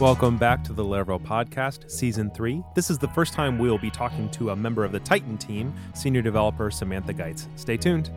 Welcome back to the Laravel Podcast, Season 3. This is the first time we'll be talking to a member of the Tighten team, senior developer Samantha Geitz. Stay tuned.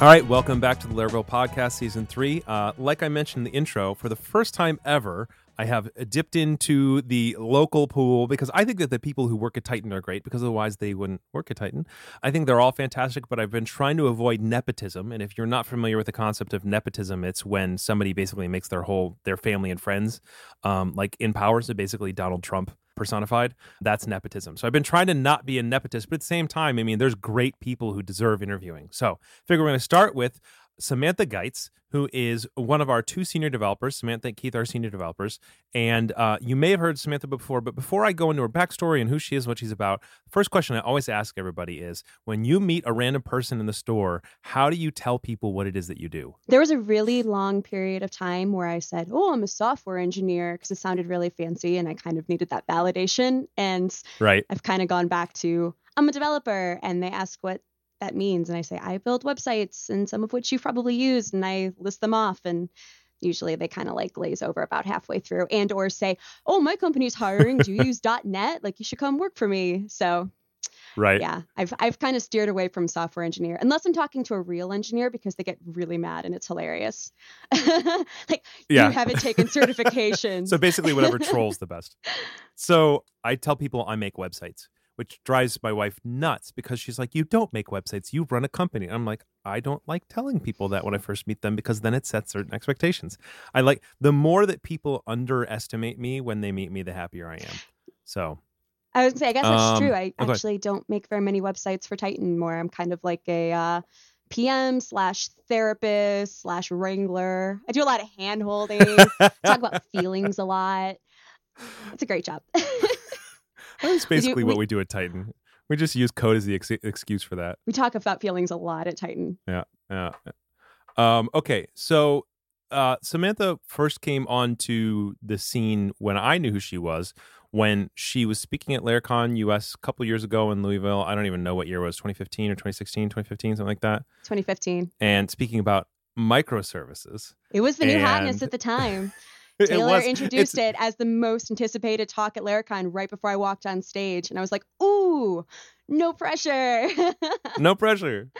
All right, welcome back to the Laravel Podcast, Season 3. Uh, like I mentioned in the intro, for the first time ever, I have dipped into the local pool because I think that the people who work at Tighten are great because otherwise they wouldn't work at Tighten. I think they're all fantastic, but I've been trying to avoid nepotism. And if you're not familiar with the concept of nepotism, it's when somebody basically makes their whole their family and friends um, like in power. So basically, Donald Trump personified. That's nepotism. So I've been trying to not be a nepotist, but at the same time, I mean, there's great people who deserve interviewing. So I figure we're going to start with Samantha Geitz, who is one of our two senior developers, Samantha and Keith, our senior developers. And uh, you may have heard Samantha before, but before I go into her backstory and who she is, what she's about, first question I always ask everybody is when you meet a random person in the store, how do you tell people what it is that you do? There was a really long period of time where I said, Oh, I'm a software engineer because it sounded really fancy and I kind of needed that validation. And right. I've kind of gone back to, I'm a developer. And they ask what that means. And I say, I build websites and some of which you've probably used, and I list them off. And usually they kind of like glaze over about halfway through and or say, Oh, my company's hiring. Do you use .NET? Like you should come work for me. So Right. Yeah. I've I've kind of steered away from software engineer unless I'm talking to a real engineer because they get really mad and it's hilarious. like Yeah. you haven't taken certification. So basically, whatever trolls the best. So I tell people I make websites, which drives my wife nuts because she's like, "You don't make websites. You run a company." And I'm like, I don't like telling people that when I first meet them because then it sets certain expectations. I like the more that people underestimate me when they meet me, the happier I am. So I was gonna say, I guess that's Um, true. I oh, actually don't make very many websites for Tighten more. I'm kind of like a uh, PM slash therapist slash wrangler. I do a lot of hand holding, talk about feelings a lot. It's a great job. that's basically what we- we do at Tighten. We just use code as the ex- excuse for that. we talk about feelings a lot at Tighten. Yeah. Um, okay. So uh, Samantha first came onto the scene when I knew who she was, when she was speaking at Laracon US a couple years ago in Louisville. I don't even know what year it was, 2015 or 2016, 2015, something like that. 2015. And speaking about microservices. It was the new hotness at the time. Taylor was- introduced it as the most anticipated talk at Laracon right before I walked on stage, and I was like, "Ooh, no pressure." No pressure.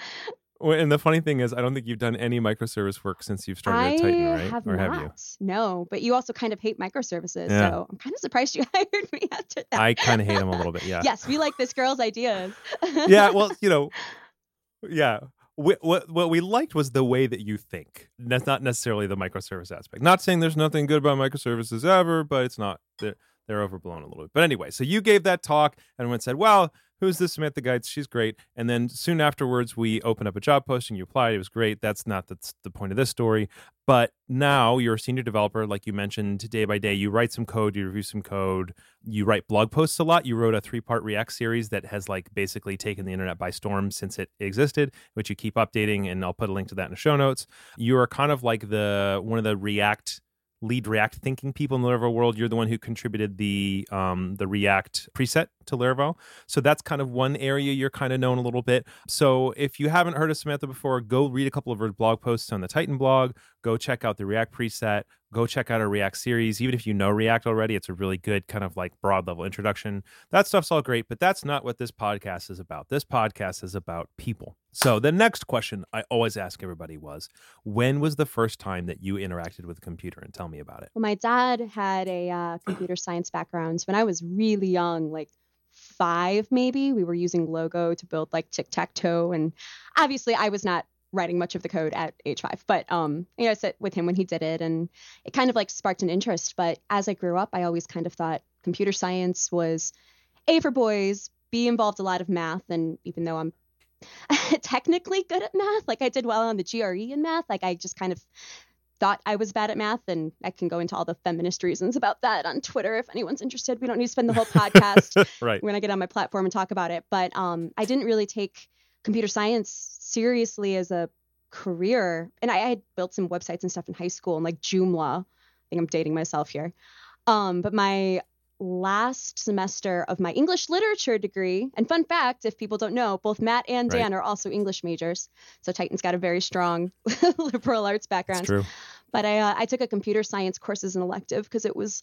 And the funny thing is, I don't think you've done any microservice work since you've started I at Tighten, right? have or not. have you? No, but you also kind of hate microservices, Yeah. so I'm kind of surprised you hired me after that. I kind of hate them a little bit. Yeah. Yes, we like this girl's ideas. yeah, well, you know, yeah. What what we liked was the way that you think. That's not necessarily the microservice aspect. Not saying there's nothing good about microservices ever, but it's not. They're, they're overblown a little bit. But anyway, so you gave that talk, and everyone said, "Well, who's this Samantha Geitz? She's great." And then soon afterwards, we open up a job posting. You applied. It was great. That's not that's the point of this story. But now you're a senior developer, like you mentioned, day by day. You write some code, you review some code, you write blog posts a lot. You wrote a three part React series that has like basically taken the internet by storm since it existed, which you keep updating, and I'll put a link to that in the show notes. You are kind of like the one of the React lead React thinking people in the Laravel world. You're the one who contributed the um, the React preset to Laravel. So that's kind of one area you're kind of known a little bit. So if you haven't heard of Samantha before, go read a couple of her blog posts on the Tighten blog. Go check out the React preset. Go check out our React series. Even if you know React already, it's a really good kind of like broad level introduction. That stuff's all great, but that's not what this podcast is about. This podcast is about people. So the next question I always ask everybody was, when was the first time that you interacted with a computer? And tell me about it. Well, my dad had a uh, computer science background. So when I was really young, like five maybe, we were using Logo to build like tic tac toe, and obviously I was not writing much of the code at age five, but um, you know, I sat with him when he did it, and it kind of like sparked an interest. But as I grew up, I always kind of thought computer science was a for boys, b involved a lot of math, and even though I'm technically good at math, like I did well on the GRE in math, like I just kind of thought I was bad at math, and I can go into all the feminist reasons about that on Twitter if anyone's interested. We don't need to spend the whole podcast right. when I get on my platform and talk about it. But um, I didn't really take computer science seriously as a career, and I, I had built some websites and stuff in high school, and like Joomla. I think I'm dating myself here. Um, but my last semester of my English literature degree. And fun fact if people don't know, both Matt and Dan right. are also English majors. So Tighten's got a very strong liberal arts background. That's true. But I, uh, I took a computer science course as an elective because it was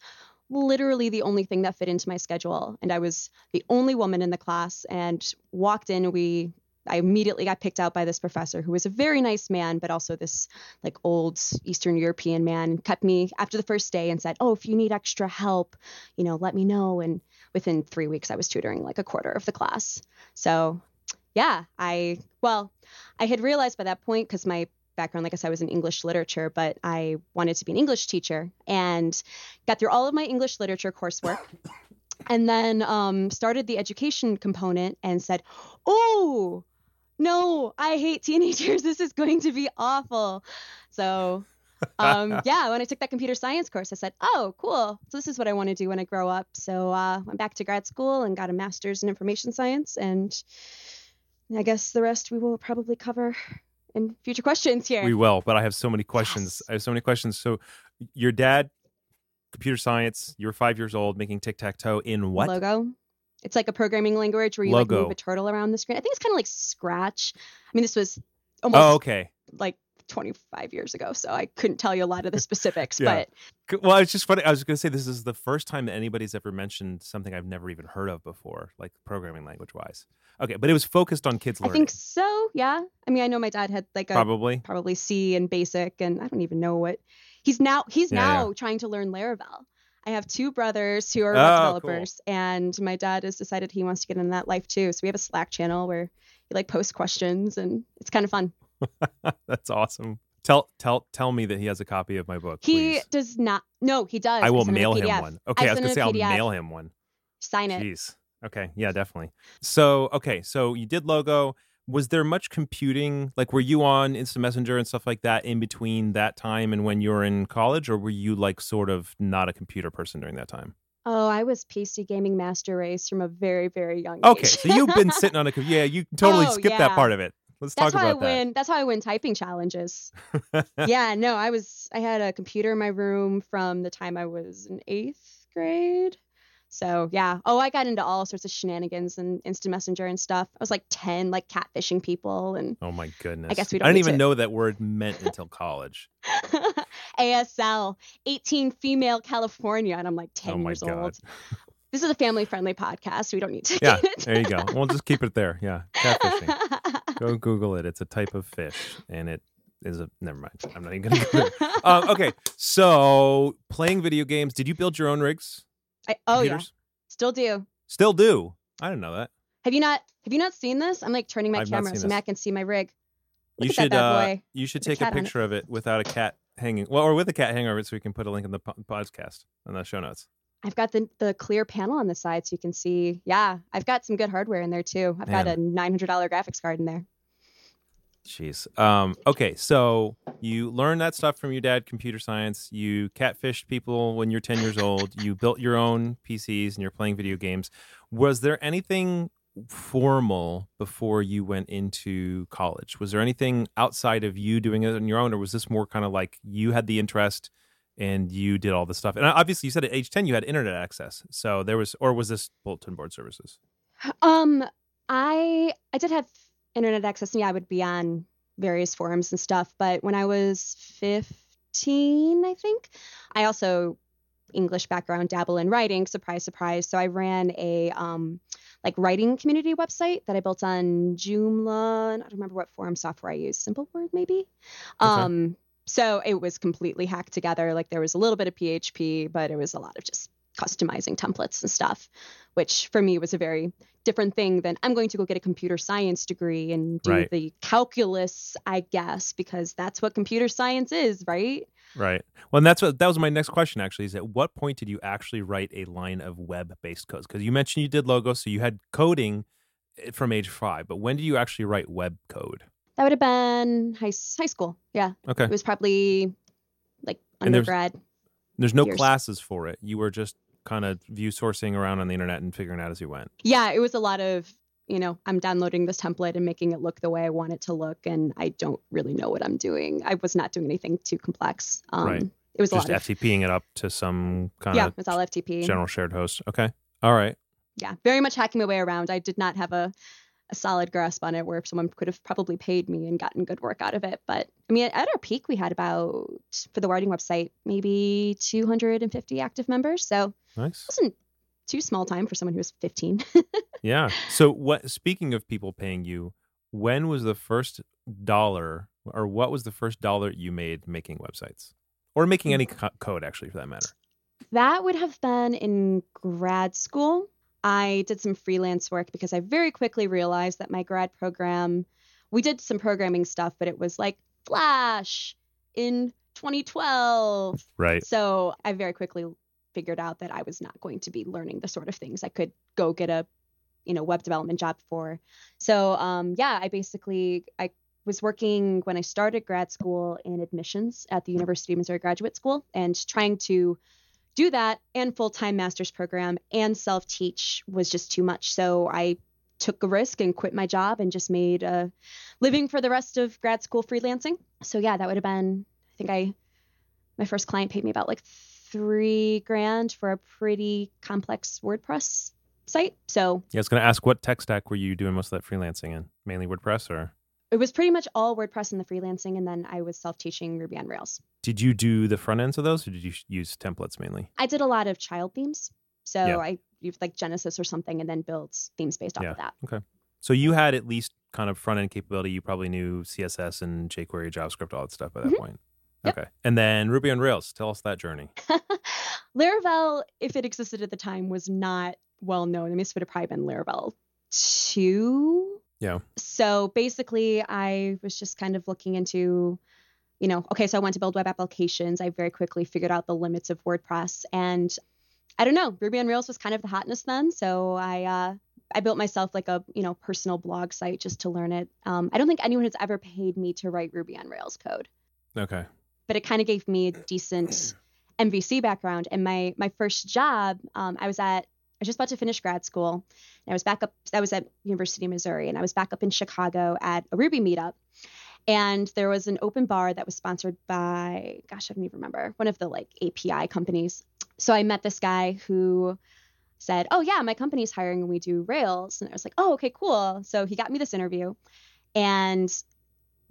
literally the only thing that fit into my schedule. And I was the only woman in the class and walked in. We I immediately got picked out by this professor who was a very nice man, but also this like old Eastern European man, kept me after the first day and said, Oh, if you need extra help, you know, let me know. And within three weeks, I was tutoring like a quarter of the class. So, yeah, I, well, I had realized by that point, because my background, like I said, was in English literature, but I wanted to be an English teacher and got through all of my English literature coursework. and then um, started the education component and said, Oh, no, I hate teenagers. This is going to be awful. So, um, yeah, when I took that computer science course, I said, oh, cool. So, this is what I want to do when I grow up. So, uh, went back to grad school and got a master's in information science. And I guess the rest we will probably cover in future questions here. We will, but I have so many questions. Yes. I have so many questions. So, your dad, computer science, you were five years old making tic tac toe in what? Logo. It's like a programming language where you Logo. like move a turtle around the screen. I think it's kind of like Scratch. I mean, this was oh, almost Oh, okay. like 25 years ago, so I couldn't tell you a lot of the specifics. Yeah. But Well, it's just funny. I was going to say this is the first time that anybody's ever mentioned something I've never even heard of before, like programming language wise. Okay, but it was focused on kids Learning. I think so. Yeah. I mean, I know my dad had like a Probably. probably C and basic, and I don't even know what he's now. He's Yeah, now trying to learn Laravel. I have two brothers who are web Oh, ah, developers, and my dad has decided he wants to get in that life too. So we have a Slack channel where he like posts questions, and it's kind of fun. That's awesome. Tell tell tell me that he has a copy of my book. He please. does not. No, he does. I will mail him PDF. one. Okay, I, was gonna say I'll mail him one. Sign it. Jeez. Okay, yeah, definitely. So okay, so you did logo. Was there much computing? Like, were you on Instant Messenger and stuff like that in between that time and when you were in college, or were you like sort of not a computer person during that time? Oh, I was PC gaming master race from a very, very young age. Okay, so you've been sitting on a computer. Yeah, you totally Oh, skipped that part of it. Let's That's talk how I about win. That's how I win typing challenges. yeah, no, I was. I had a computer in my room from the time I was in eighth grade. So yeah. Oh, I got into all sorts of shenanigans and instant messenger and stuff. I was like ten, like catfishing people and Oh my goodness! I guess we don't I didn't even to- know that word meant until college. ASL, 18 female California, and I'm like 10 Oh my years God. old. This is a family-friendly podcast. So We don't need to. Yeah, there you go. We'll just keep it there. Yeah, catfishing. Go Google it. It's a type of fish, and it is a. Never mind. I'm not even gonna. Go there. um, okay, so playing video games. Did you build your own rigs? I, oh yeah, computers? still do. Still do. I didn't know that. Have you not? Have you not seen this? I'm like turning my I've camera so this. Matt can see my rig. you Look at should. uh, you should a take a cat on it. picture of it without a cat hanging. Well, or with a cat hanging over it, so we can put a link in the podcast in the show notes. I've got the the clear panel on the side so you can see. Yeah, I've got some good hardware in there too. I've got a $900 graphics card in there. Jeez. Um, okay, so you learned that stuff from your dad, computer science. You catfished people when you're 10 years old. You built your own PCs and you're playing video games. Was there anything formal before you went into college? Was there anything outside of you doing it on your own, or was this more kind of like you had the interest and you did all the stuff? And obviously, you said at age 10 you had internet access. So there was, or was this bulletin board services? Um, I I did have internet access, and yeah, I would be on various forums and stuff. But when I was 15, I think, I also English background, dabble in writing. Surprise, surprise. So I ran a um like writing community website that I built on Joomla. and I don't remember what forum software I used. Simpleword, maybe. Okay. Um, so it was completely hacked together. Like there was a little bit of PHP, but it was a lot of just customizing templates and stuff, which for me was a very different thing than I'm going to go get a computer science degree and do Right. the calculus, I guess, because that's what computer science is, right? Right. Well, and that's what that was my next question. Actually, is at what point did you actually write a line of web-based codes? Because you mentioned you did logos, so you had coding eh, from age five. But when did you actually write web code? That would have been high high school. Yeah, Okay. it was probably like And there's- undergrad. There's no years. classes for it. You were just kind of view sourcing around on the internet and figuring out as you went. Yeah, it was a lot of you know I'm downloading this template and making it look the way I want it to look, and I don't really know what I'm doing. I was not doing anything too complex. Um, Right. it was a Just FTPing it up to some kind yeah, of it's all FTP. general shared host. Okay. All right. yeah, very much hacking my way around. I did not have a, a solid grasp on it where someone could have probably paid me and gotten good work out of it. But I mean, at our peak, we had about, for the writing website, maybe 250 active members. So it Nice. wasn't too small time for someone who was 15. Yeah. So what speaking of people paying you, when was the first dollar or what was the first dollar you made making websites? Or making any mm. co- code actually for that matter? that would have been in grad school. I did some freelance work because I very quickly realized that my grad program, we did some programming stuff, but it was like Flash in 2012. Right. So I very quickly figured out that I was not going to be learning the sort of things I could go get a, you know, web development job for. So um, yeah, I basically I was working when I started grad school in admissions at the University of Missouri Graduate School and trying to do that and full-time master's program and self-teach was just too much. So I took a risk and quit my job and just made a living for the rest of grad school freelancing. So yeah, that would have been I think I my first client paid me about like three grand for a pretty complex WordPress site. So Yeah, I was going to ask what tech stack were you doing most of that freelancing in? Mainly WordPress or it was pretty much all WordPress and the freelancing, and then I was self-teaching Ruby on Rails. did you do the front ends of those or did you use templates mainly? I did a lot of child themes, so Yeah. I used like Genesis or something, and then built themes based off Yeah. of that. Okay, so you had at least kind of front end capability. You probably knew CSS and jQuery, JavaScript, all that stuff by that Mhm. point. Yep. Okay. And then Ruby on Rails. Tell us that journey. Laravel, if it existed at the time, was not well known. I mean, this would have probably been Laravel two. Yeah. So basically, I was just kind of looking into, you know, okay, so I want to build web applications. I very quickly figured out the limits of WordPress, and I don't know, Ruby on Rails was kind of the hotness then. So I uh, I built myself like a you know personal blog site just to learn it. Um, I don't think anyone has ever paid me to write Ruby on Rails code Okay. but it kind of gave me a decent MVC background. And my my first job, um, I was at I was just about to finish grad school. And I was back up. I was at University of Missouri, and I was back up in Chicago at a Ruby meetup. And there was an open bar that was sponsored by, gosh, I don't even remember, one of the like API companies. So I met this guy who said, "Oh yeah, my company's hiring, and we do Rails." And I was like, "Oh, okay, cool." So he got me this interview, and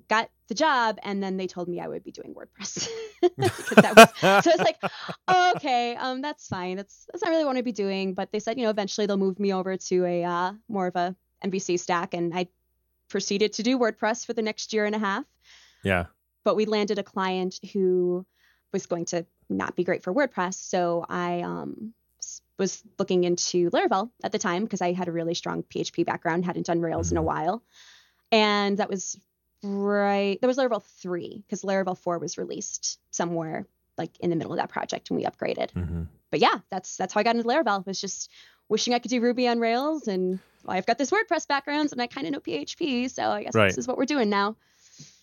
got the job and then they told me I would be doing WordPress. was, so it's like, oh, okay, um, that's fine. That's that's not really what I want to be doing. But they said, you know, eventually they'll move me over to a uh, more of a MVC stack, and I proceeded to do WordPress for the next year and a half. Yeah. But we landed a client who was going to not be great for WordPress, so I um was looking into Laravel at the time because I had a really strong PHP background, hadn't done Rails in a Mhm. while, and that was right. There was Laravel three because Laravel four was released somewhere like in the middle of that project and we upgraded. hmm But yeah, that's that's how I got into Laravel. Was just wishing I could do Ruby on Rails, and well, I've got this WordPress background and I kind of know PHP, so I guess Right. this is what we're doing now.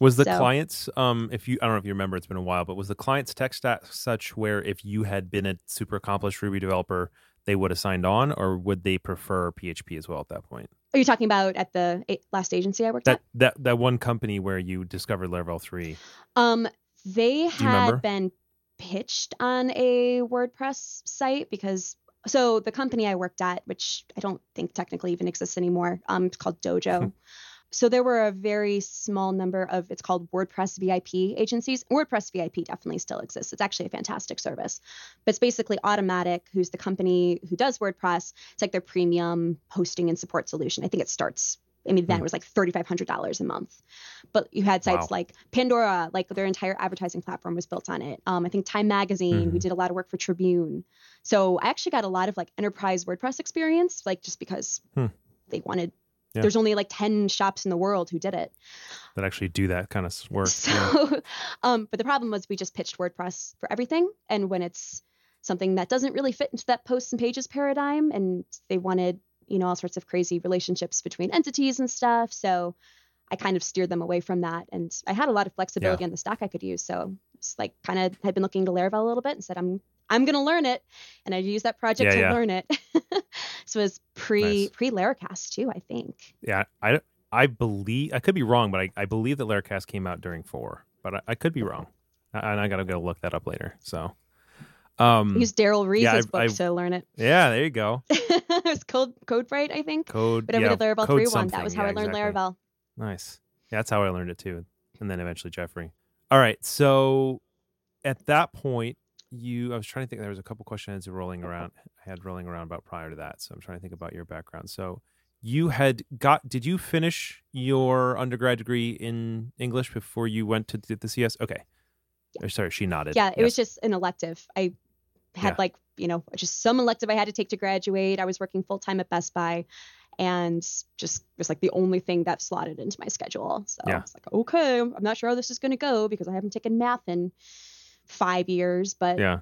Was the So- client's um if you I don't know if you remember it's been a while, but was the client's tech stack such where if you had been a super accomplished Ruby developer, they would have signed on, or would they prefer PHP as well at that point? Are you talking about at the last agency I worked That at? that that one company where you discovered Laravel three. Um, they had been pitched on a WordPress site because so the company I worked at, which I don't think technically even exists anymore, um, it's called Doejo. so there were a very small number of it's called WordPress VIP agencies. WordPress VIP definitely still exists. It's actually a fantastic service, but it's basically Automattic, who's the company who does WordPress. It's like their premium hosting and support solution. I think it starts. I mean, then Hmm. it was like thirty-five hundred dollars a month, but you had sites Wow. like Pandora, like their entire advertising platform was built on it. Um, I think Time Magazine, we Mhm. did a lot of work for Tribune. So I actually got a lot of like enterprise WordPress experience, like just because Hmm. they wanted. Yeah. There's only like ten shops in the world who did it. that actually do that kind of work. So, yeah. um, but the problem was we just pitched WordPress for everything, and when it's something that doesn't really fit into that posts and pages paradigm, and they wanted you know all sorts of crazy relationships between entities and stuff, so I kind of steered them away from that, and I had a lot of flexibility Yeah. on the stack I could use, so it's like kind of had been looking to Laravel a little bit and said I'm I'm gonna learn it, and I used that project Yeah, to yeah. learn it. so it was pre Nice. pre Laracast too, I think. yeah, I I believe I could be wrong, but I, I believe that Laracast came out during four, but I, I could be wrong. and I gotta go look that up later. So, um, Use Dayle Rees's yeah, book I- to learn it. yeah, there you go. it was Code bright, I think. Code, Whatever yeah, the Laravel 3 one. That was how Yeah, I learned exactly. Laravel. Nice. Yeah, that's how I learned it too. And then eventually Jeffrey. All right. So at that point, you I was trying to think there was a couple questions rolling around I had rolling around about prior to that. So I'm trying to think about your background. So you had got did you finish your undergrad degree in English before you went to the the CS? Okay. Or Sorry, she nodded. Yeah, it was just an elective. I had Yeah. like, you know, just some elective I had to take to graduate. I was working full time at Best Buy and just was like the only thing that slotted into my schedule. So Yeah. it's like, okay, I'm not sure how this is going to go because I haven't taken math in five years, but Yeah.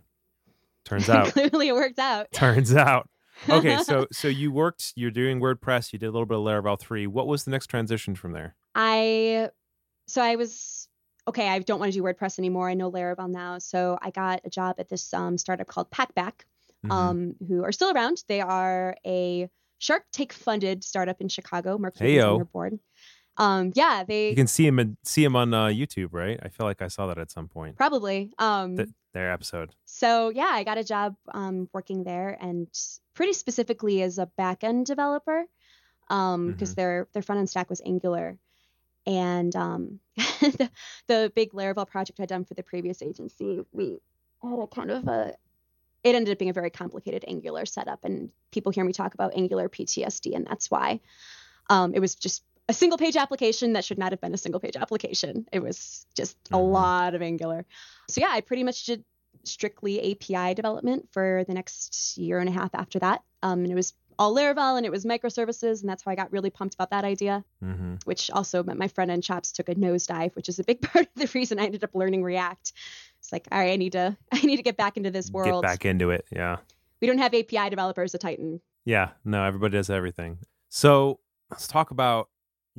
Turns out. clearly it worked out. turns out. Okay, so so you worked, you're doing WordPress, you did a little bit of Laravel 3. What was the next transition from there? I so I was okay. I don't want to do WordPress anymore. I know Laravel now, so I got a job at this um, startup called Packback, Mhm. um, who are still around. They are a Shark Tank funded startup in Chicago. Mark. Cuban's on their board. Um, yeah, they You can see him see him on uh, YouTube, right? I feel like I saw that at some point. probably. Um, Th- their episode. so yeah, I got a job um, working there, and pretty specifically as a back end developer, because Mhm. their their front end stack was Angular, and um, the, the big Laravel project I'd done for the previous agency, we had a kind of a it ended up being a very complicated Angular setup, and people hear me talk about Angular PTSD, and that's why um, it was just a single page application that should not have been a single page application. It was just a Mhm. lot of Angular. So yeah, I pretty much did strictly API development for the next year and a half after that. Um, and it was all Laravel and it was microservices, and that's how I got really pumped about that idea. Mm-hmm. Which also meant my front end chops took a nosedive, which is a big part of the reason I ended up learning React. It's like, all right, I need to I need to get back into this world. Get back into it. Yeah. We don't have API developers at Tighten. Yeah. No, everybody does everything. So let's talk about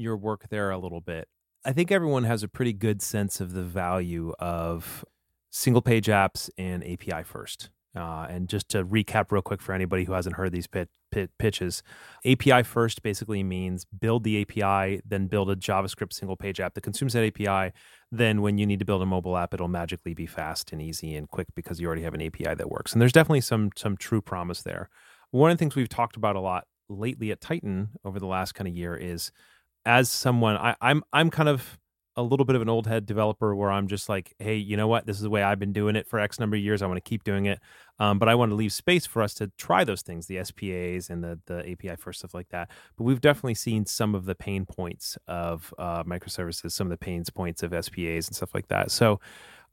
your work there a little bit. I think everyone has a pretty good sense of the value of single page apps and API first. Uh, and just to recap real quick for anybody who hasn't heard these pit, pit, pitches, API first basically means build the API, then build a JavaScript single page app that consumes that API. Then when you need to build a mobile app, it'll magically be fast and easy and quick because you already have an API that works. And there's definitely some some true promise there. One of the things we've talked about a lot lately at Tighten over the last kind of year is as someone I, I'm I'm kind of a little bit of an old head developer where I'm just like, hey, you know what? This is the way I've been doing it for X number of years. I want to keep doing it, um, but I want to leave space for us to try those things, the SPAs and the the API first stuff like that. But we've definitely seen some of the pain points of uh, microservices, some of the pain points of SPAs and stuff like that. So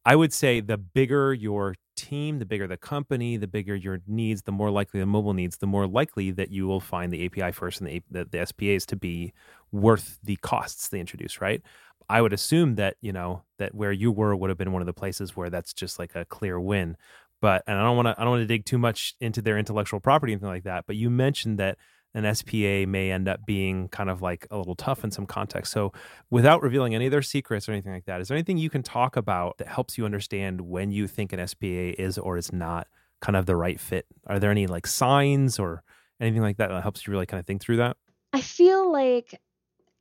I would say the bigger your team, the bigger the company, the bigger your needs, the more likely the mobile needs, the more likely that you will find the API first and the, the, the SPAs to be worth the costs they introduce, right? I would assume that, you know, that where you were would have been one of the places where that's just like a clear win. But and I don't want to I don't want to dig too much into their intellectual property and anything like that. But you mentioned that an SPA may end up being kind of like a little tough in some context. So without revealing any of their secrets or anything like that, is there anything you can talk about that helps you understand when you think an SPA is or is not kind of the right fit? Are there any like signs or anything like that that helps you really kind of think through that? I feel like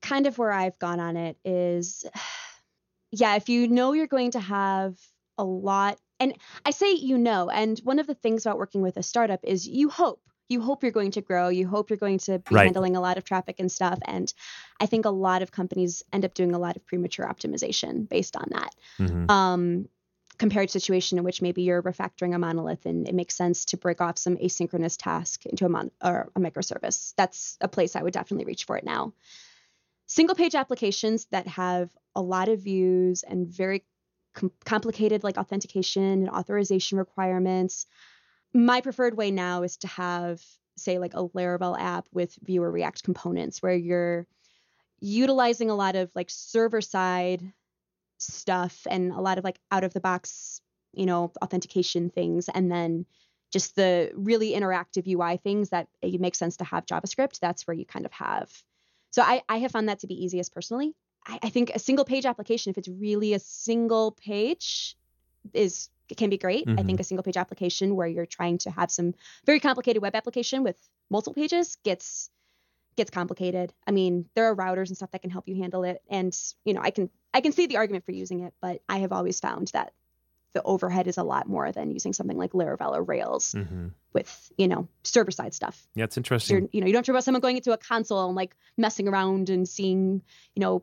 kind of where I've gone on it is yeah, if you know you're going to have a lot and I say you know, and one of the things about working with a startup is you hope. You hope you're going to grow. You hope you're going to be Right. handling a lot of traffic and stuff. And I think a lot of companies end up doing a lot of premature optimization based on that. Mm-hmm. Um, compared to situation in which maybe you're refactoring a monolith and it makes sense to break off some asynchronous task into a mon- or a microservice. That's a place I would definitely reach for it now. Single page applications that have a lot of views and very com- complicated like authentication and authorization requirements. My preferred way now is to have say like a Laravel app with Vue or React components where you're utilizing a lot of like server side stuff and a lot of like out of the box, you know, authentication things and then just the really interactive UI things that it makes sense to have JavaScript. That's where you kind of have. So I, I have found that to be easiest personally. I, I think a single page application, if it's really a single page, is can be great. I Mhm. think a single page application where you're trying to have some very complicated web application with multiple pages gets gets complicated. I mean, there are routers and stuff that can help you handle it, and you know, I can I can see the argument for using it, but I have always found that the overhead is a lot more than using something like Laravel or Rails hmm with you know server side stuff. Yeah, it's interesting. you're, you know you don't have to worry about someone going into a console and like messing around and seeing you know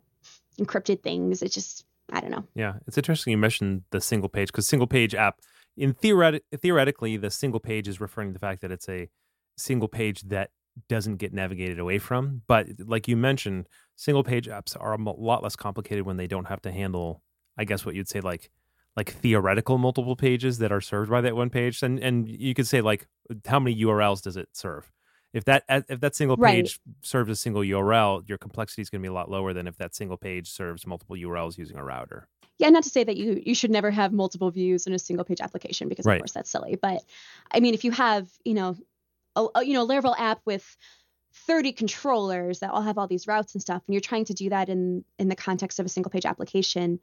encrypted things. It's just I don't know. Yeah, it's interesting you mentioned the single page because single page app, in theoretic, theoretically, the single page is referring to the fact that it's a single page that doesn't get navigated away from. But like you mentioned, single page apps are a lot less complicated when they don't have to handle, I guess, what you'd say like like theoretical multiple pages that are served by that one page. And and you could say like how many URLs does it serve? If that if that single Right. page serves a single URL, your complexity is going to be a lot lower than if that single page serves multiple URLs using a router. Yeah, not to say that you you should never have multiple views in a single page application because Right. of course that's silly. But I mean, if you have you know a, a you know Laravel app with 30 controllers that all have all these routes and stuff, and you're trying to do that in in the context of a single page application,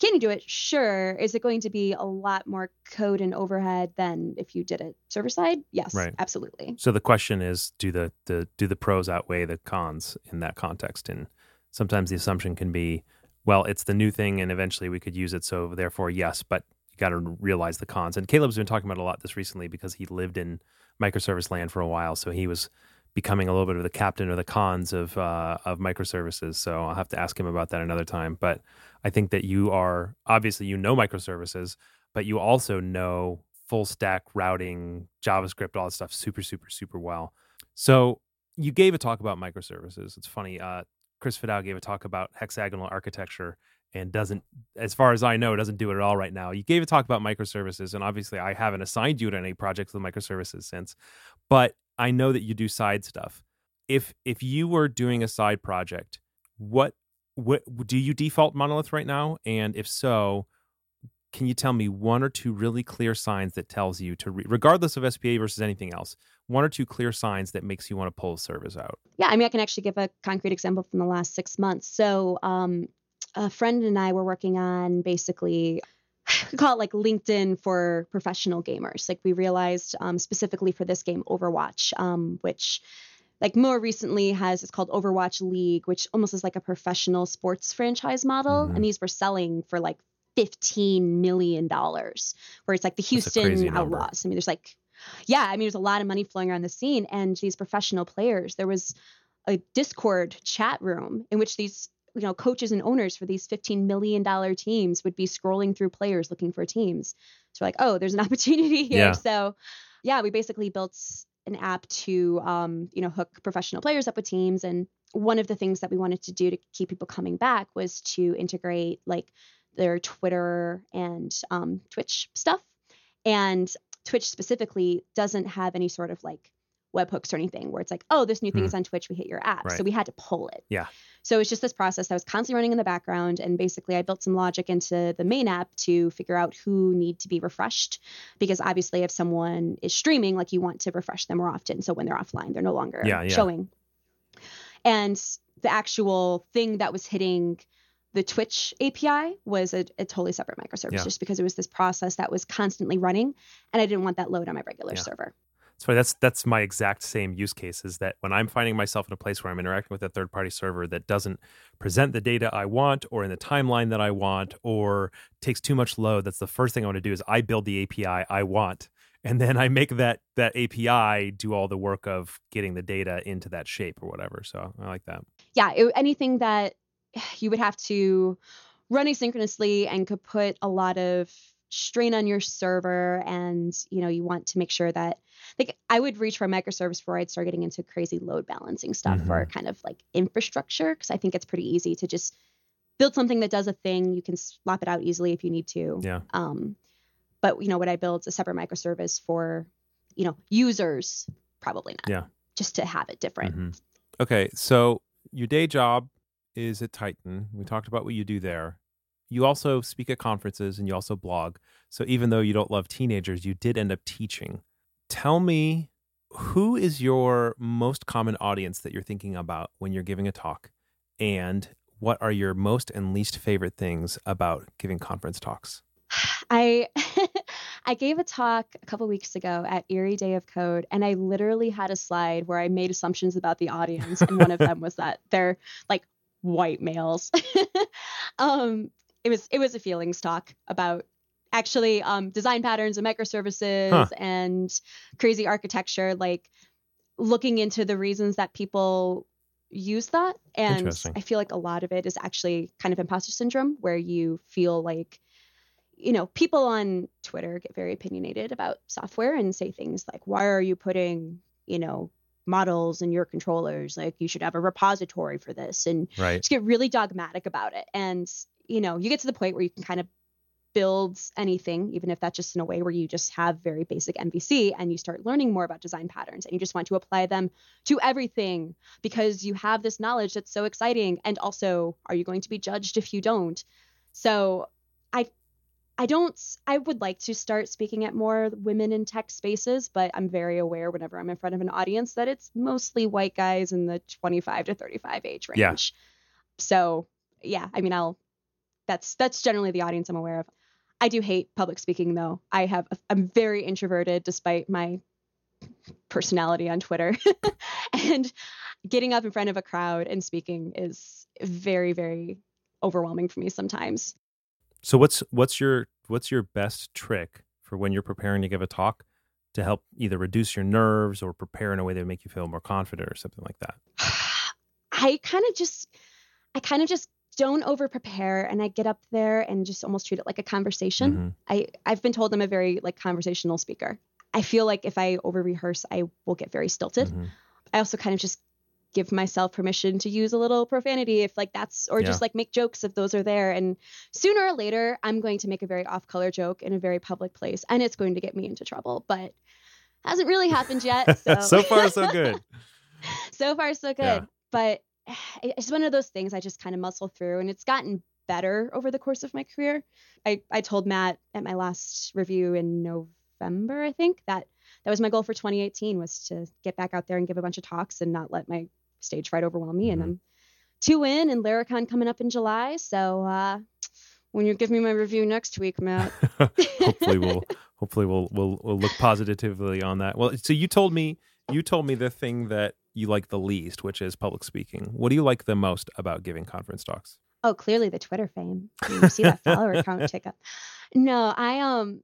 can you do it? Sure. Is it going to be a lot more code and overhead than if you did it server side? Yes, Right. absolutely. So the question is, do the, the do the pros outweigh the cons in that context? And sometimes the assumption can be, well, it's the new thing, and eventually we could use it, so therefore yes. But you got to realize the cons. And Caleb's been talking about a lot this recently because he lived in microservice land for a while, so he was becoming a little bit of the captain of the cons of uh, of microservices. So I'll have to ask him about that another time. But I think that you are obviously you know microservices, but you also know full stack routing, JavaScript, all that stuff super, super, super well. So you gave a talk about microservices. It's funny. Uh, Chris Fidao gave a talk about hexagonal architecture and doesn't, as far as I know, doesn't do it at all right now. You gave a talk about microservices, and obviously I haven't assigned you to any projects with microservices since, but I know that you do side stuff. If if you were doing a side project, what what do you default monolith right now? And if so, can you tell me one or two really clear signs that tells you to, re- regardless of SPA versus anything else, one or two clear signs that makes you want to pull a service out? Yeah, I mean, I can actually give a concrete example from the last six months. So, um, a friend and I were working on basically, we call it like LinkedIn for professional gamers. Like, we realized um, specifically for this game, Overwatch, um, which like more recently has it's called Overwatch League, which almost is like a professional sports franchise model. Mhm. And these were selling for like fifteen million dollars, where it's like the Houston. Outlaws. I mean, there's like, yeah, I mean, there's a lot of money flowing around the scene, and these professional players. There was a Discord chat room in which these you know coaches and owners for these 15 million dollar teams would be scrolling through players looking for teams. So we're like, oh, there's an opportunity here. Yeah. So yeah, we basically built an app to um, you know hook professional players up with teams and one of the things that we wanted to do to keep people coming back was to integrate like their twitter and um, twitch stuff and twitch specifically doesn't have any sort of like webhooks or anything where it's like oh this new thing Hmm. is on twitch we hit your app Right. so we had to pull it Yeah. so it's just this process that was constantly running in the background and basically i built some logic into the main app to figure out who need to be refreshed because obviously if someone is streaming like you want to refresh them more often so when they're offline they're no longer Yeah, yeah. showing and the actual thing that was hitting the twitch api was a, a totally separate microservice Yeah. just because it was this process that was constantly running and i didn't want that load on my regular Yeah. That's that's my exact same use case is that when I'm finding myself in a place where I'm interacting with a third party server that doesn't present the data I want or in the timeline that I want or takes too much load, that's the first thing I want to do is I build the API I want. And then I make that that API do all the work of getting the data into that shape or whatever. So I like that. yeah, it, anything that you would have to run asynchronously and could put a lot of strain on your server and you know you want to make sure that like i would reach for a microservice before i'd start getting into crazy load balancing stuff for kind of like infrastructure because i think it's pretty easy to just build something that does a thing you can swap it out easily if you need to Yeah. um but you know what i build a separate microservice for you know users probably not Yeah. just to have it different Mhm. Okay, so your day job is at Tighten. We talked about what you do there. You also speak at conferences and you also blog. So even though you don't love teenagers, you did end up teaching. Tell me who is your most common audience that you're thinking about when you're giving a talk? And what are your most and least favorite things about giving conference talks? I I gave a talk a couple weeks ago at Erie Day of Code, and I literally had a slide where I made assumptions about the audience, and one of them was that they're like white males. um, it was it was a feelings talk about actually um, design patterns and microservices Huh. and crazy architecture, like looking into the reasons that people use that. And I feel like a lot of it is actually kind of imposter syndrome, where you feel like, you know, people on Twitter get very opinionated about software and say things like, why are you putting, you know, models in your controllers? Like, you should have a repository for this. And Right. just get really dogmatic about it. And, you know, you get to the point where you can kind of build anything, even if that's just in a way where you just have very basic MVC and you start learning more about design patterns and you just want to apply them to everything because you have this knowledge that's so exciting. And also, are you going to be judged if you don't? So I I don't I would like to start speaking at more women in tech spaces, but I'm very aware whenever I'm in front of an audience that it's mostly white guys in the 25 to 35 age range. Yeah. So, yeah, I mean, I'll that's that's generally the audience I'm aware of. I do hate public speaking though. I have I'm very introverted despite my personality on Twitter. and getting up in front of a crowd and speaking is very very overwhelming for me sometimes. So what's what's your what's your best trick for when you're preparing to give a talk to help either reduce your nerves or prepare in a way that make you feel more confident or something like that? I kind of just I kind of just don't over prepare and I get up there and just almost treat it like a conversation. Mhm. I I've been told I'm a very like conversational speaker. I feel like if I over rehearse I will get very stilted. Mhm. I also kind of just give myself permission to use a little profanity if like that's or just like make jokes if those are there and sooner or later I'm going to make a very off color joke in a very public place and it's going to get me into trouble but hasn't really happened yet so so far so good. so far so good Yeah. but it's one of those things i just kind of muscle through and it's gotten better over the course of my career i i told matt at my last review in november i think that that was my goal for 2018 was to get back out there and give a bunch of talks and not let my stage fright overwhelm me Mhm. and i'm two in and laracon coming up in july so uh when you give me my review next week matt hopefully we'll hopefully we'll, we'll we'll look positively on that. Well, so you told me you told me the thing that you like the least, which is public speaking. What do you like the most about giving conference talks? Oh, clearly the Twitter fame. You see that follower count tick up. No, I um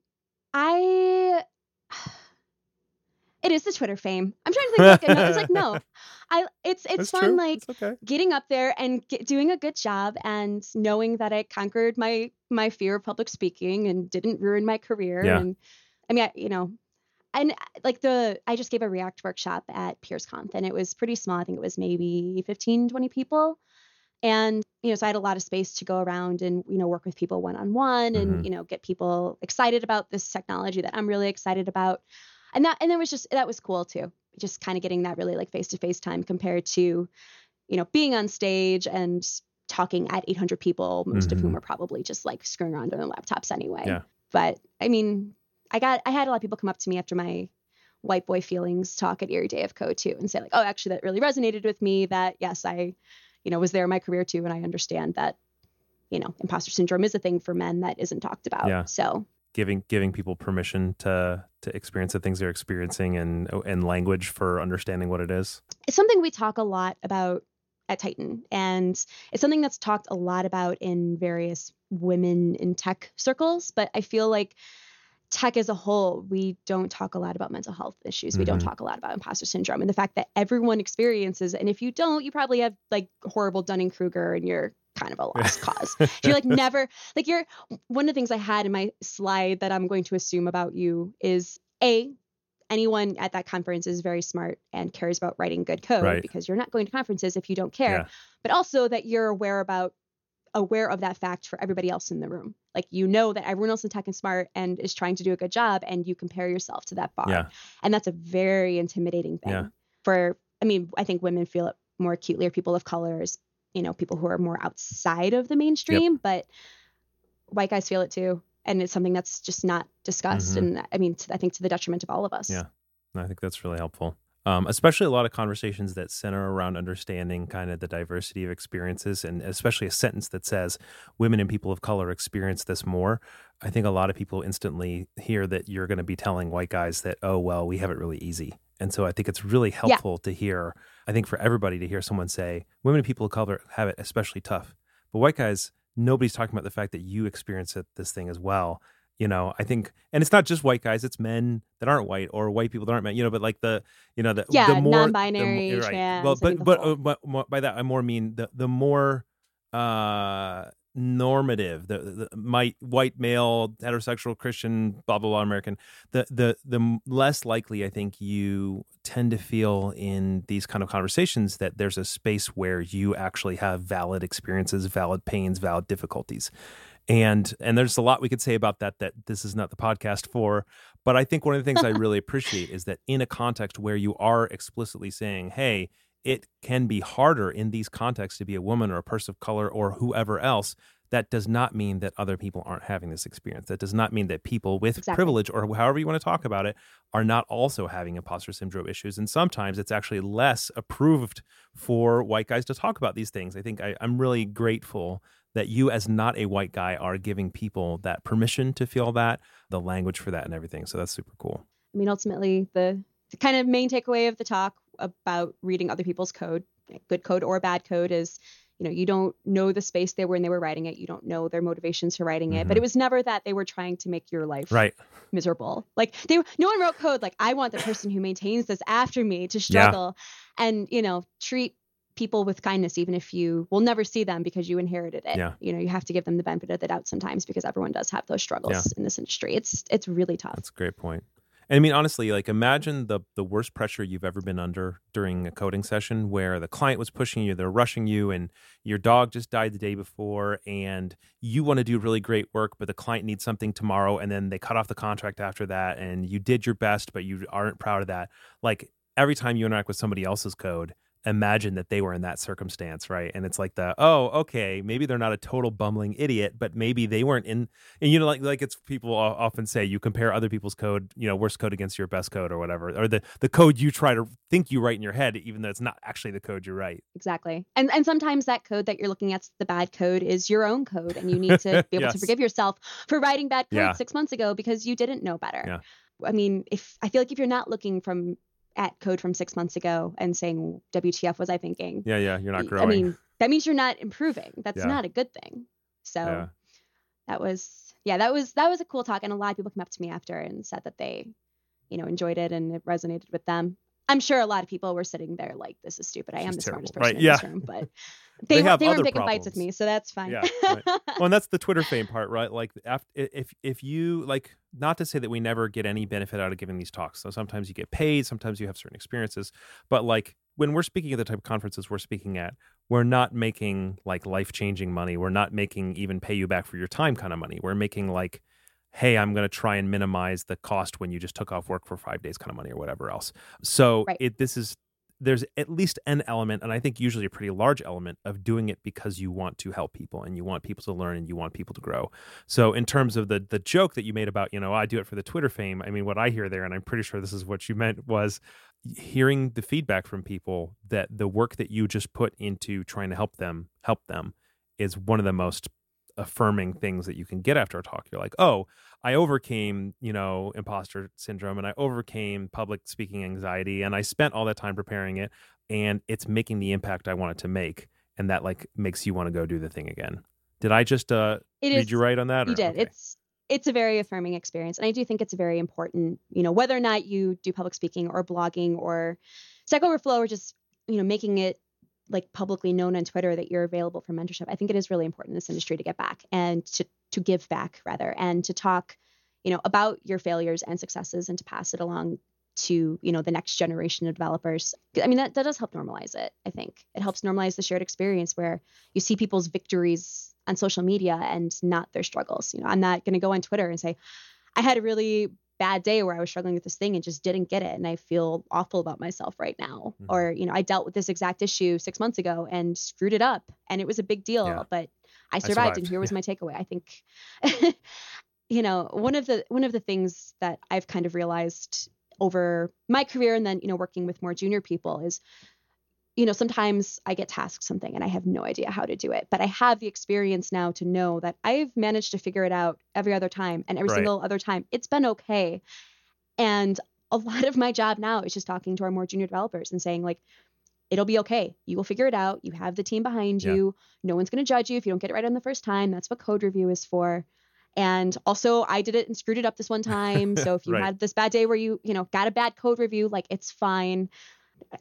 I it is the Twitter fame. I'm trying to think like another- it's like no. I it's it's That's fun true. like It's okay. getting up there and get, doing a good job and knowing that I conquered my my fear of public speaking and didn't ruin my career Yeah. and I mean I, you know and like the I just gave a React workshop at PeersConf and it was pretty small I think it was maybe 15 20 people and you know so I had a lot of space to go around and you know work with people one on one and Mhm. you know get people excited about this technology that I'm really excited about and that and it was just that was cool too just kind of getting that really like face to face time compared to you know being on stage and talking at 800 people most of whom Mhm. are probably just like screwing around on their laptops anyway Yeah. but i mean i got i had a lot of people come up to me after my white boy feelings talk at erie day of code too and say like oh actually that really resonated with me that yes i you know was there in my career too and i understand that you know imposter syndrome is a thing for men that isn't talked about Yeah. so Giving giving people permission to to experience the things they're experiencing and and language for understanding what it is. it's something we talk a lot about at Tighten, and it's something that's talked a lot about in various women in tech circles. But I feel like tech as a whole, we don't talk a lot about mental health issues. We don't Mhm. talk a lot about imposter syndrome and the fact that everyone experiences. And if you don't, you probably have like horrible Dunning Kruger and you're kind of a lost cause. You're like never like you're one of the things I had in my slide that I'm going to assume about you is a anyone at that conference is very smart and cares about writing good code Right. because you're not going to conferences if you don't care. Yeah. But also that you're aware about aware of that fact for everybody else in the room. Like you know that everyone else in tech is smart and is trying to do a good job and you compare yourself to that bar. Yeah. And that's a very intimidating thing. Yeah. For I mean, I think women feel it more acutely or people of colors, you know, people who are more outside of the mainstream, but white guys feel it too. And it's something that's just not discussed. Mhm. And I mean, to, I think to the detriment of all of us. Yeah. I think that's really helpful. Um, especially a lot of conversations that center around understanding kind of the diversity of experiences, and especially a sentence that says women and people of color experience this more. I think a lot of people instantly hear that you're going to be telling white guys that, oh, well, we have it really easy. And so I think it's really helpful to hear, I think for everybody to hear someone say, women and people of color have it especially tough. But white guys, nobody's talking about the fact that you experience it, this thing as well. You know i think and it's not just white guys it's men that aren't white or white people that aren't men you know but like the you know the yeah the more non-binary the, more- trans well but but, whole- uh, but by that i more mean the the more uh normative the, the my white male heterosexual christian blah blah blah american the the the less likely i think you tend to feel in these kind of conversations that there's a space where you actually have valid experiences valid pains valid difficulties and and there's a lot we could say about that that this is not the podcast for but i think one of the things i really appreciate is that in a context where you are explicitly saying hey it can be harder in these contexts to be a woman or a person of color or whoever else that does not mean that other people aren't having this experience. That does not mean that people with Exactly. privilege or however you want to talk about it are not also having imposter syndrome issues. And sometimes it's actually less approved for white guys to talk about these things. I think I, i'm really grateful that you as not a white guy are giving people that permission to feel that the language for that and everything so that's super cool I mean, ultimately, the, the kind of main takeaway of the talk about reading other people's code, good code or bad code, is you know you don't know the space they were when they were writing it. You don't know their motivations for writing it. But Mhm. it was never that they were trying to make your life right miserable. Like they, no one wrote code like I want the person who maintains this after me to struggle, and you know treat people with kindness even if you will never see them because you inherited it. Yeah. You know you have to give them the benefit of the doubt sometimes because everyone does have those struggles in this industry. It's it's really tough. That's a great point. And I mean, honestly, like imagine the the worst pressure you've ever been under during a coding session where the client was pushing you, they're rushing you, and your dog just died the day before, and you want to do really great work, but the client needs something tomorrow, and then they cut off the contract after that, and you did your best, but you aren't proud of that. Like every time you interact with somebody else's code, imagine that they were in that circumstance, right? And it's like the oh, okay, maybe they're not a total bumbling idiot, but maybe they weren't in. And you know, like like it's people often say you compare other people's code, you know, worst code against your best code or whatever, or the the code you try to think you write in your head, even though it's not actually the code you write. Exactly. And and sometimes that code that you're looking at's the bad code is your own code and you need to be able Yes. to forgive yourself for writing bad code Yeah. 6 months ago because you didn't know better. Yeah. I mean, if I feel like if you're not looking from at code from 6 months ago and saying WTF was I thinking? Yeah, yeah, you're not growing. I mean, that means you're not improving. That's Yeah. not a good thing. So yeah. that was yeah, that was that was a cool talk and a lot of people came up to me after and said that they you know enjoyed it and it resonated with them. I'm sure a lot of people were sitting there like this is stupid. I am the smartest person Right, in yeah. this room, but They they, were have they weren't other picking fights with me, so that's fine. Yeah, right. well, and that's the Twitter fame part, right? Like, if if you like, not to say that we never get any benefit out of giving these talks. So sometimes you get paid, sometimes you have certain experiences, but like when we're speaking at the type of conferences we're speaking at, we're not making like life changing money. We're not making even pay you back for your time kind of money. We're making like, hey, I'm going to try and minimize the cost when you just took off work for five days kind of money or whatever else. So Right. it this is there's at least an element, and I think usually a pretty large element of doing it because you want to help people and you want people to learn and you want people to grow. So in terms of the the joke that you made about, you know, oh, I do it for the Twitter fame, I mean what I hear there, and I'm pretty sure this is what you meant was hearing the feedback from people that the work that you just put into trying to help them help them is one of the most affirming things that you can get after a talk. You're like, oh, I overcame, you know, imposter syndrome and I overcame public speaking anxiety and I spent all that time preparing it and it's making the impact I wanted to make. And that like makes you want to go do the thing again. Did I just uh It read is you right on that? you or- did. okay. It's it's a very affirming experience, and I do think it's a very important. You know, whether or not you do public speaking or blogging or Stack Overflow or just you know making it like publicly known on Twitter that you're available for mentorship. I think it is really important in this industry to get back and to to give back rather and to talk, you know, about your failures and successes and to pass it along to you know the next generation of developers i mean that, that does help normalize it i think it helps normalize the shared experience where you see people's victories on social media and not their struggles you know i'm not going to go on twitter and say i had a really bad day where i was struggling with this thing and just didn't get it and i feel awful about myself right now Mhm. or you know i dealt with this exact issue six months ago and screwed it up and it was a big deal Yeah. but i survived, survived, and here was yeah. my takeaway i think you know one of the one of the things that i've kind of realized over my career and then you know working with more junior people is you know sometimes i get tasked something and i have no idea how to do it but i have the experience now to know that i've managed to figure it out every other time and every Right. single other time it's been okay and a lot of my job now is just talking to our more junior developers and saying like it'll be okay you will figure it out you have the team behind Yeah. you no one's going to judge you if you don't get it right on the first time that's what code review is for And also, I did it and screwed it up this one time. So if you Right. had this bad day where you, you know, got a bad code review, like it's fine.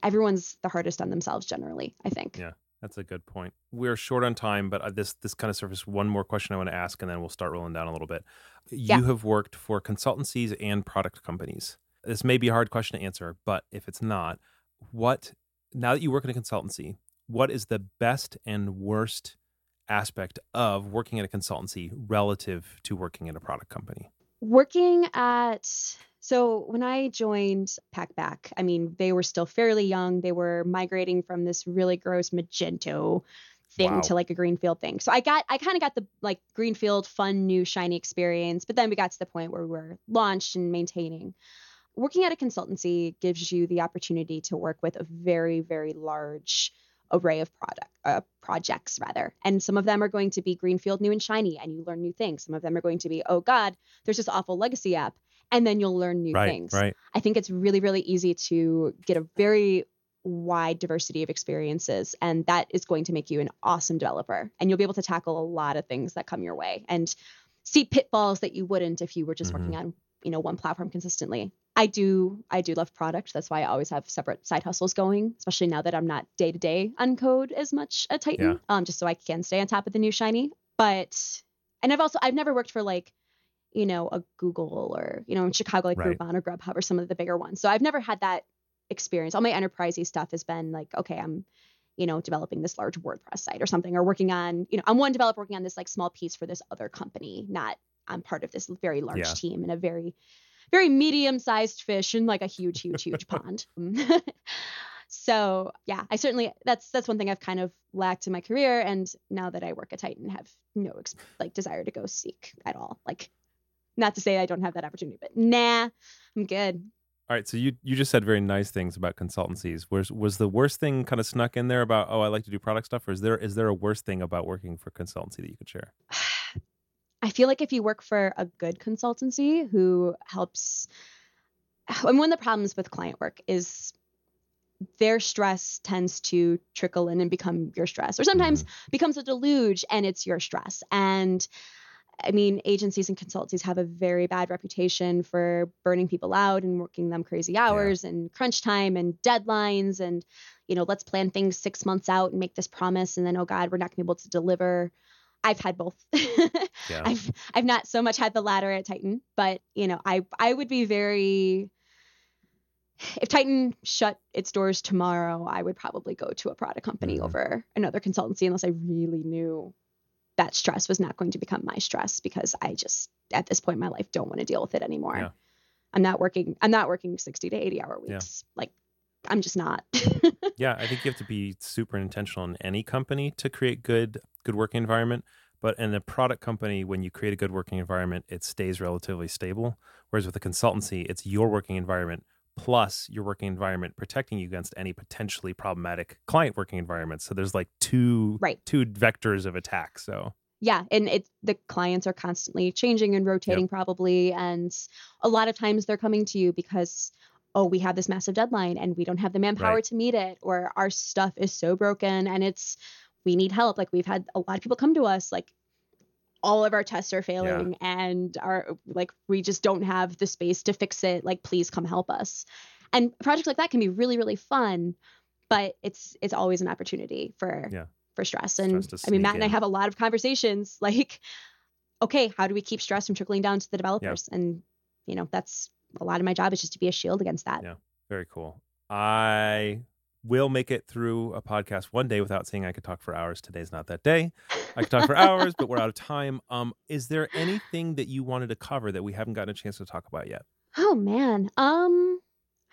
Everyone's the hardest on themselves generally, I think. Yeah. That's a good point. We're short on time, but uh, this this kind of surface one more question I want to ask, and then we'll start rolling down a little bit. You Yeah. have worked for consultancies and product companies. This may be a hard question to answer, but if it's not, what now that you work in a consultancy, what is the best and worst aspect of working at a consultancy relative to working at a product company? Working at so when I joined Packback, I mean, they were still fairly young. They were migrating from this really gross Magento thing Wow. to like a greenfield thing. So I got I kind of got the like greenfield fun new shiny experience, but then we got to the point where we were launched and maintaining. Working at a consultancy gives you the opportunity to work with a very very large array of product uh, projects rather and some of them are going to be greenfield new and shiny and you learn new things some of them are going to be oh god there's this awful legacy app and then you'll learn new right, things right. i think it's really really easy to get a very wide diversity of experiences and that is going to make you an awesome developer and you'll be able to tackle a lot of things that come your way and see pitfalls that you wouldn't if you were just working on you know one platform consistently i do i do love product that's why i always have separate side hustles going especially now that i'm not day to day on code as much a Tighten Yeah. um just so i can stay on top of the new shiny but and i've also i've never worked for like you know a google or you know in chicago like Right. groupon or grubhub or some of the bigger ones so i've never had that experience all my enterprisey stuff has been like okay i'm you know developing this large wordpress site or something or working on you know i'm one developer working on this like small piece for this other company not i'm part of this very large Yeah. team in a very very medium sized fish in like a huge huge huge pond so yeah i certainly that's that's one thing i've kind of lacked in my career and now that i work at Tighten have no ex- like desire to go seek at all like not to say i don't have that opportunity but nah i'm good All right, so you you just said very nice things about consultancies. Was was the worst thing kind of snuck in there about oh I like to do product stuff, or is there is there a worse thing about working for consultancy that you could share? I feel like if you work for a good consultancy who helps, and one of the problems with client work is their stress tends to trickle in and become your stress, or sometimes mm-hmm. becomes a deluge and it's your stress. And I mean, agencies and consultancies have a very bad reputation for burning people out and working them crazy hours and crunch time and deadlines and, you know, let's plan things six months out and make this promise. And then, oh God, we're not going to be able to deliver. I've had both. Yeah. I've I've not so much had the latter at Tighten, but you know, I I would be very if Tighten shut its doors tomorrow, I would probably go to a product company Mhm. over another consultancy unless I really knew that stress was not going to become my stress because I just at this point in my life don't want to deal with it anymore. Yeah. I'm not working I'm not working 60 to 80 hour Yeah. weeks. Like I'm just not. yeah, I think you have to be super intentional in any company to create good good working environment. But in a product company, when you create a good working environment, it stays relatively stable. Whereas with a consultancy, it's your working environment plus your working environment protecting you against any potentially problematic client working environments. So there's like two Right. two vectors of attack. So yeah and it the clients are constantly changing and rotating probably and a lot of times they're coming to you because oh we have this massive deadline and we don't have the manpower Right. to meet it or our stuff is so broken and it's we need help like we've had a lot of people come to us like all of our tests are failing and our like we just don't have the space to fix it like please come help us. And projects like that can be really really fun but it's it's always an opportunity for Yeah. for stress. And Stress i mean matt and i have a lot of conversations like okay how do we keep stress from trickling down to the developers? And you know that's a lot of my job is just to be a shield against that. Yeah. very cool. I will make it through a podcast one day without saying I could talk for hours. Today's not that day. I could talk for hours, but we're out of time. Um, is there anything that you wanted to cover that we haven't gotten a chance to talk about yet? oh man um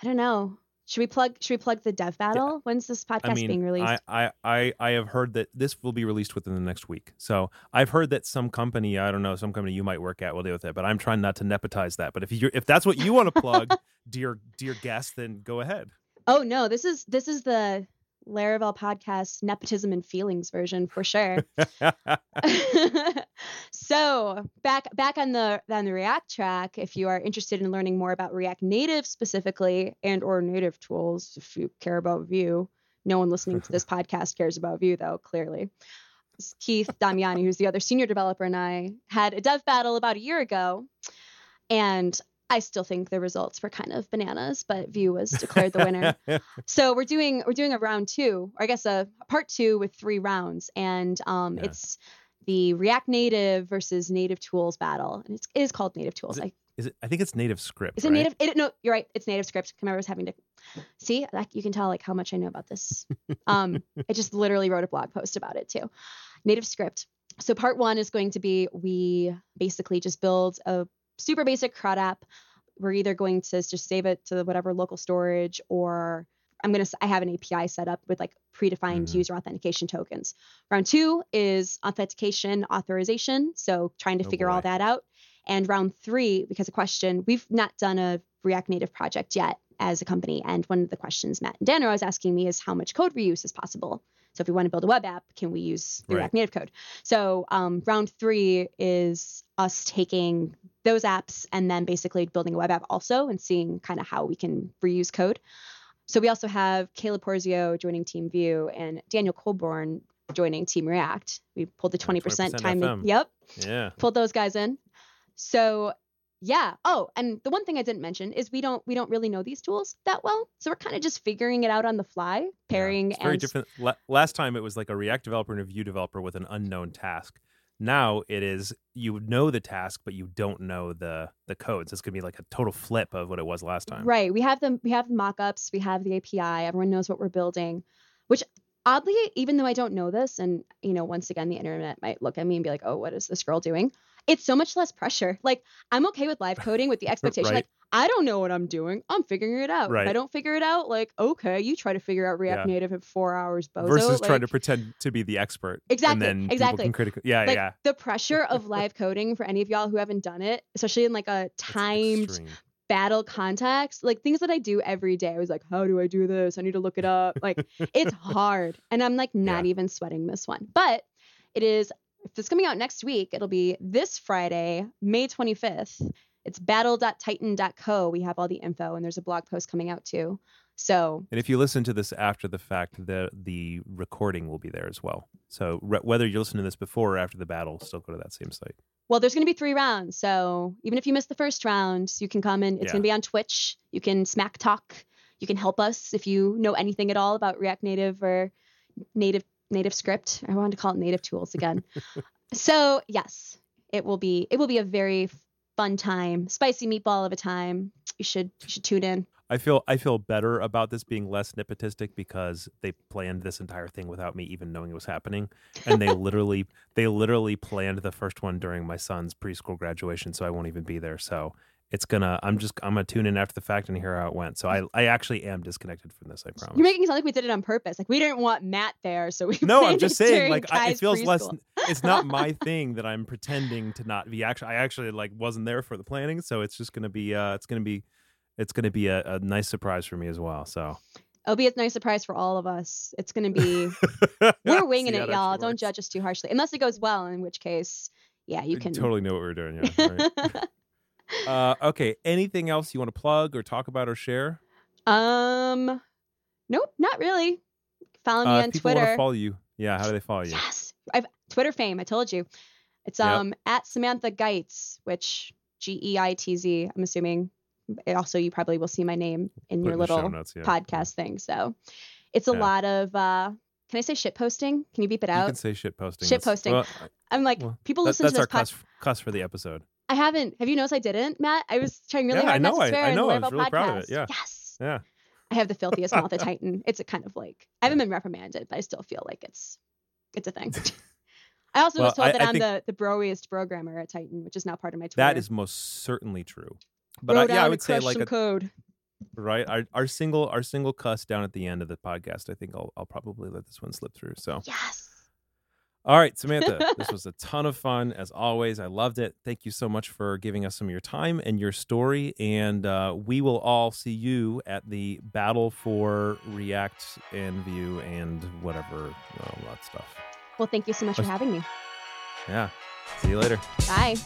i don't know should we plug should we plug the dev battle when's this podcast I mean, being released I, I, I, I have heard that this will be released within the next week. So I've heard that some company, I don't know, some company you might work at will deal with it, but I'm trying not to nepotize that. But if you if that's what you want to plug, dear dear guest, then go ahead. Oh no, this is this is the Laravel podcast nepotism and feelings version for sure. so back back on the on the React track, if you are interested in learning more about React Native specifically and or native tools, if you care about Vue, no one listening to this podcast cares about Vue though, clearly. Keith Damiani, who's the other senior developer, and I had a dev battle about a year ago, and I still think the results were kind of bananas, but Vue was declared the winner. so we're doing we're doing a round two, or I guess a, a part two with three rounds, and um, Yeah. it's the React Native versus Native Tools battle, and it's, it is called Native Tools. Is I, Is it? I think it's NativeScript. is it right? Native? It, no, you're right. It's NativeScript. I was having to see. Like, you can tell like how much I know about this. Um, I just literally wrote a blog post about it too. NativeScript. So part one is going to be we basically just build a super basic CRUD app. We're either going to just save it to whatever local storage or I'm going to, I have an API set up with like predefined Mhm. user authentication tokens. Round two is authentication authorization. So trying to Oh, figure all that out. And round three, because a question, we've not done a React Native project yet as a company. And one of the questions Matt and Dan are always asking me is how much code reuse is possible. So if we want to build a web app, can we use the Right. React Native code? So um, round three is us taking those apps and then basically building a web app also and seeing kind of how we can reuse code. So we also have Caleb Porzio joining Team Vue and Daniel Coulbourne joining Team React. We pulled the 20% 20% time. Yep Yeah. pulled those guys in. So yeah. Oh, and the one thing I didn't mention is we don't we don't really know these tools that well. So we're kind of just figuring it out on the fly, pairing It's very and different. La- last time it was like a React developer and a Vue developer with an unknown task. Now it is you know the task, but you don't know the the codes. It's gonna be like a total flip of what it was last time. Right. We have them we have mock-ups, we have the API, everyone knows what we're building, which oddly, even though I don't know this, and you know, once again, the internet might look at me and be like, oh, what is this girl doing? It's so much less pressure. Like I'm okay with live coding with the expectation, Right. like I don't know what I'm doing. I'm figuring it out. If I don't figure it out, like, okay, you try to figure out React Yeah. Native in four hours, bozo. Versus trying to pretend to be the expert. Exactly, And then exactly. can critic- yeah, like yeah. the pressure of live coding for any of y'all who haven't done it, especially in like a timed battle context, like things that I do every day. I was like, how do I do this? I need to look it up. Like it's hard. And I'm like not even sweating this one. But it is if it's coming out next week, it'll be this Friday, May 25th. It's battle.tighten.co. We have all the info and there's a blog post coming out too. So And if you listen to this after the fact, the the recording will be there as well. So re- whether you listen to this before or after the battle, still go to that same site. Well, there's going to be three rounds. So even if you miss the first round, you can come in. It's Yeah. going to be on Twitch. You can smack talk. You can help us if you know anything at all about React Native or native NativeScript. I wanted to call it native tools again. so yes, it will be it will be a very fun time, spicy meatball of a time. You should you should tune in. I feel I feel better about this being less nepotistic because they planned this entire thing without me even knowing it was happening, and they literally they literally planned the first one during my son's preschool graduation, so I won't even be there. So it's gonna I'm just I'm gonna tune in after the fact and hear how it went. So I I actually am disconnected from this. I promise. You're making it sound like we did it on purpose. Like we didn't want Matt there, so we no, I'm just saying, like I, it feels less. It's not my thing that I'm pretending to not be. Actually, I actually like wasn't there for the planning, so it's just gonna be. uh It's gonna be. It's gonna be a, a nice surprise for me as well. So It'll be a nice surprise for all of us. It's going to be we're winging it, y'all. Don't works. judge us too harshly, unless it goes well. In which case, yeah, you We can totally know what we're doing. Yeah. right. uh, okay. Anything else you want to plug or talk about or share? um, nope, not really. Follow me Uh, on if people want to Twitter. follow you. Yeah. How do they follow you? Yes, I've Twitter fame. I told you. It's Yep. um at Samantha Geitz, which G E I T Z. I'm assuming. It also, you probably will see my name in Put your in little notes, yeah. podcast thing. So, it's a Yeah. lot of. uh Can I say shit posting? Can you beep it out? You can say shit posting. Shit posting. well, I'm like, well, people that- listen to our this podcast. cuss, cuss for the episode. I haven't. Have you noticed I didn't, Matt? I was trying really Yeah, hard I not to I- swear I in know, I was really proud of it, podcast. yeah. Yes. Yeah. I have the filthiest mouth at Tighten. It's a kind of like I haven't been reprimanded, but I still feel like it's it's a thing. I also Well, was told I- that I I'm the the broiest programmer at Tighten, which is now part of my Twitter. That is most certainly true. But I, yeah, I would say like a, code. right our, our single our single cuss down at the end of the podcast. I think I'll I'll probably let this one slip through. So Yes. All right, Samantha, this was a ton of fun as always. I loved it. Thank you so much for giving us some of your time and your story. And uh, we will all see you at the battle for React and Vue and whatever, all that stuff. Well, thank you so much for having me. Yeah. See you later. Bye.